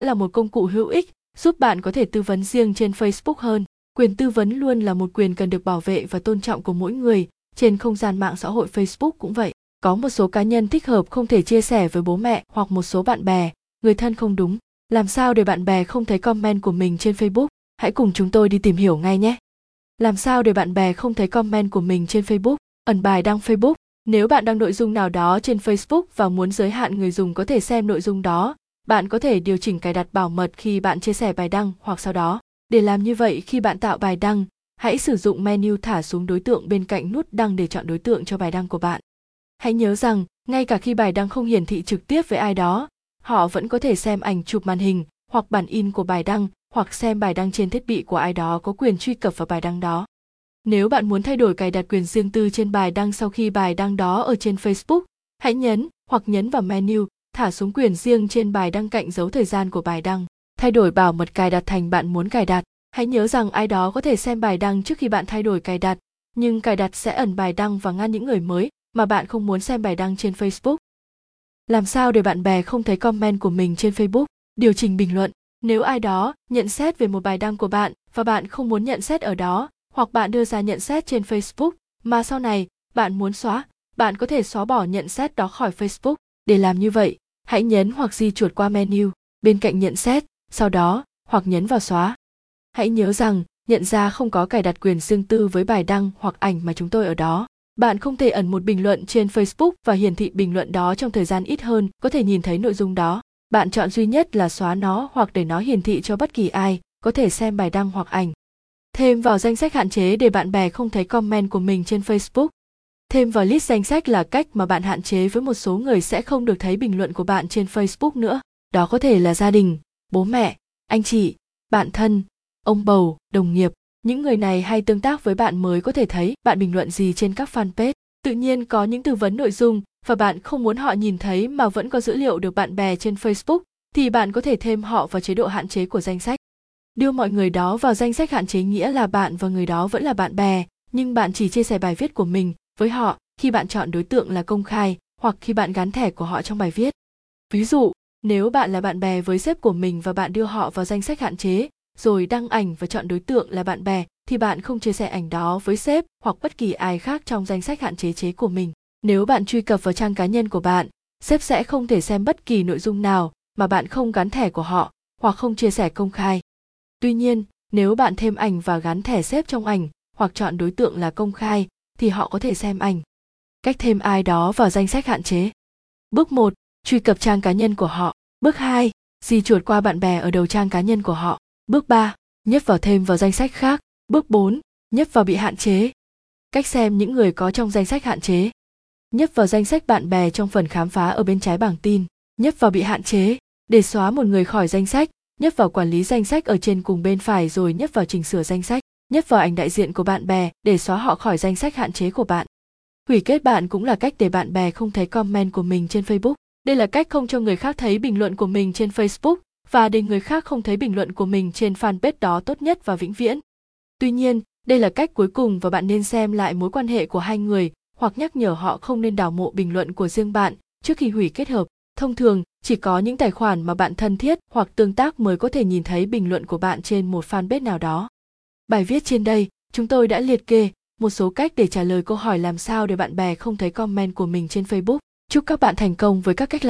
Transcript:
là một công cụ hữu ích giúp bạn có thể tư vấn riêng trên Facebook hơn. Quyền tư vấn luôn là một quyền cần được bảo vệ và tôn trọng của mỗi người, trên không gian mạng xã hội Facebook cũng vậy. Có một số cá nhân thích hợp không thể chia sẻ với bố mẹ hoặc một số bạn bè, người thân không đúng. Làm sao để bạn bè không thấy comment của mình trên Facebook? Hãy cùng chúng tôi đi tìm hiểu ngay nhé. Làm sao để bạn bè không thấy comment của mình trên Facebook? Ẩn bài đăng Facebook. Nếu bạn đăng nội dung nào đó trên Facebook và muốn giới hạn người dùng có thể xem nội dung đó, bạn có thể điều chỉnh cài đặt bảo mật khi bạn chia sẻ bài đăng hoặc sau đó. Để làm như vậy khi bạn tạo bài đăng, hãy sử dụng menu thả xuống đối tượng bên cạnh nút đăng để chọn đối tượng cho bài đăng của bạn. Hãy nhớ rằng, ngay cả khi bài đăng không hiển thị trực tiếp với ai đó, họ vẫn có thể xem ảnh chụp màn hình hoặc bản in của bài đăng hoặc xem bài đăng trên thiết bị của ai đó có quyền truy cập vào bài đăng đó. Nếu bạn muốn thay đổi cài đặt quyền riêng tư trên bài đăng sau khi bài đăng đó ở trên Facebook, hãy nhấn hoặc nhấn vào menu thả xuống quyền riêng trên bài đăng cạnh dấu thời gian của bài đăng. Thay đổi bảo mật cài đặt thành bạn muốn cài đặt. Hãy nhớ rằng ai đó có thể xem bài đăng trước khi bạn thay đổi cài đặt, nhưng cài đặt sẽ ẩn bài đăng và ngăn những người mới mà bạn không muốn xem bài đăng trên Facebook. Làm sao để bạn bè không thấy comment của mình trên Facebook? Điều chỉnh bình luận. Nếu ai đó nhận xét về một bài đăng của bạn và bạn không muốn nhận xét ở đó, hoặc bạn đưa ra nhận xét trên Facebook mà sau này bạn muốn xóa, bạn có thể xóa bỏ nhận xét đó khỏi Facebook. Để làm như vậy, hãy nhấn hoặc di chuột qua menu bên cạnh nhận xét, sau đó hoặc nhấn vào xóa. Hãy nhớ rằng, nhận ra không có cài đặt quyền riêng tư với bài đăng hoặc ảnh mà chúng tôi ở đó. Bạn không thể ẩn một bình luận trên Facebook và hiển thị bình luận đó trong thời gian ít hơn, có thể nhìn thấy nội dung đó. Bạn chọn duy nhất là xóa nó hoặc để nó hiển thị cho bất kỳ ai có thể xem bài đăng hoặc ảnh. Thêm vào danh sách hạn chế để bạn bè không thấy comment của mình trên Facebook. Thêm vào list danh sách là cách mà bạn hạn chế với một số người sẽ không được thấy bình luận của bạn trên Facebook nữa. Đó có thể là gia đình, bố mẹ, anh chị, bạn thân, ông bầu, đồng nghiệp. Những người này hay tương tác với bạn mới có thể thấy bạn bình luận gì trên các fanpage. Tự nhiên có những tư vấn nội dung và bạn không muốn họ nhìn thấy mà vẫn có dữ liệu được bạn bè trên Facebook thì bạn có thể thêm họ vào chế độ hạn chế của danh sách. Đưa mọi người đó vào danh sách hạn chế nghĩa là bạn và người đó vẫn là bạn bè, nhưng bạn chỉ chia sẻ bài viết của mình với họ khi bạn chọn đối tượng là công khai hoặc khi bạn gắn thẻ của họ trong bài viết. Ví dụ, nếu bạn là bạn bè với sếp của mình và bạn đưa họ vào danh sách hạn chế, rồi đăng ảnh và chọn đối tượng là bạn bè, thì bạn không chia sẻ ảnh đó với sếp hoặc bất kỳ ai khác trong danh sách hạn chế chế của mình. Nếu bạn truy cập vào trang cá nhân của bạn, sếp sẽ không thể xem bất kỳ nội dung nào mà bạn không gắn thẻ của họ hoặc không chia sẻ công khai. Tuy nhiên, nếu bạn thêm ảnh và gắn thẻ sếp trong ảnh hoặc chọn đối tượng là công khai thì họ có thể xem ảnh. Cách thêm ai đó vào danh sách hạn chế. Bước 1. Truy cập trang cá nhân của họ. Bước 2. Di chuột qua bạn bè ở đầu trang cá nhân của họ. Bước 3. Nhấp vào thêm vào danh sách khác. Bước 4. Nhấp vào bị hạn chế. Cách xem những người có trong danh sách hạn chế. Nhấp vào danh sách bạn bè trong phần khám phá ở bên trái bảng tin. Nhấp vào bị hạn chế. Để xóa một người khỏi danh sách, nhấp vào quản lý danh sách ở trên cùng bên phải rồi nhấp vào chỉnh sửa danh sách nhấp vào ảnh đại diện của bạn bè để xóa họ khỏi danh sách hạn chế của bạn. Hủy kết bạn cũng là cách để bạn bè không thấy comment của mình trên facebook. Đây là cách không cho người khác thấy bình luận của mình trên facebook và để người khác không thấy bình luận của mình trên fanpage đó tốt nhất và vĩnh viễn. Tuy nhiên, đây là cách cuối cùng và bạn nên xem lại mối quan hệ của hai người hoặc nhắc nhở họ không nên đào mộ bình luận của riêng bạn trước khi hủy kết hợp. Thông thường, chỉ có những tài khoản mà bạn thân thiết hoặc tương tác mới có thể nhìn thấy bình luận của bạn trên một fanpage nào đó bài viết trên đây, chúng tôi đã liệt kê một số cách để trả lời câu hỏi làm sao để bạn bè không thấy comment của mình trên facebook. Chúc các bạn thành công với các cách làm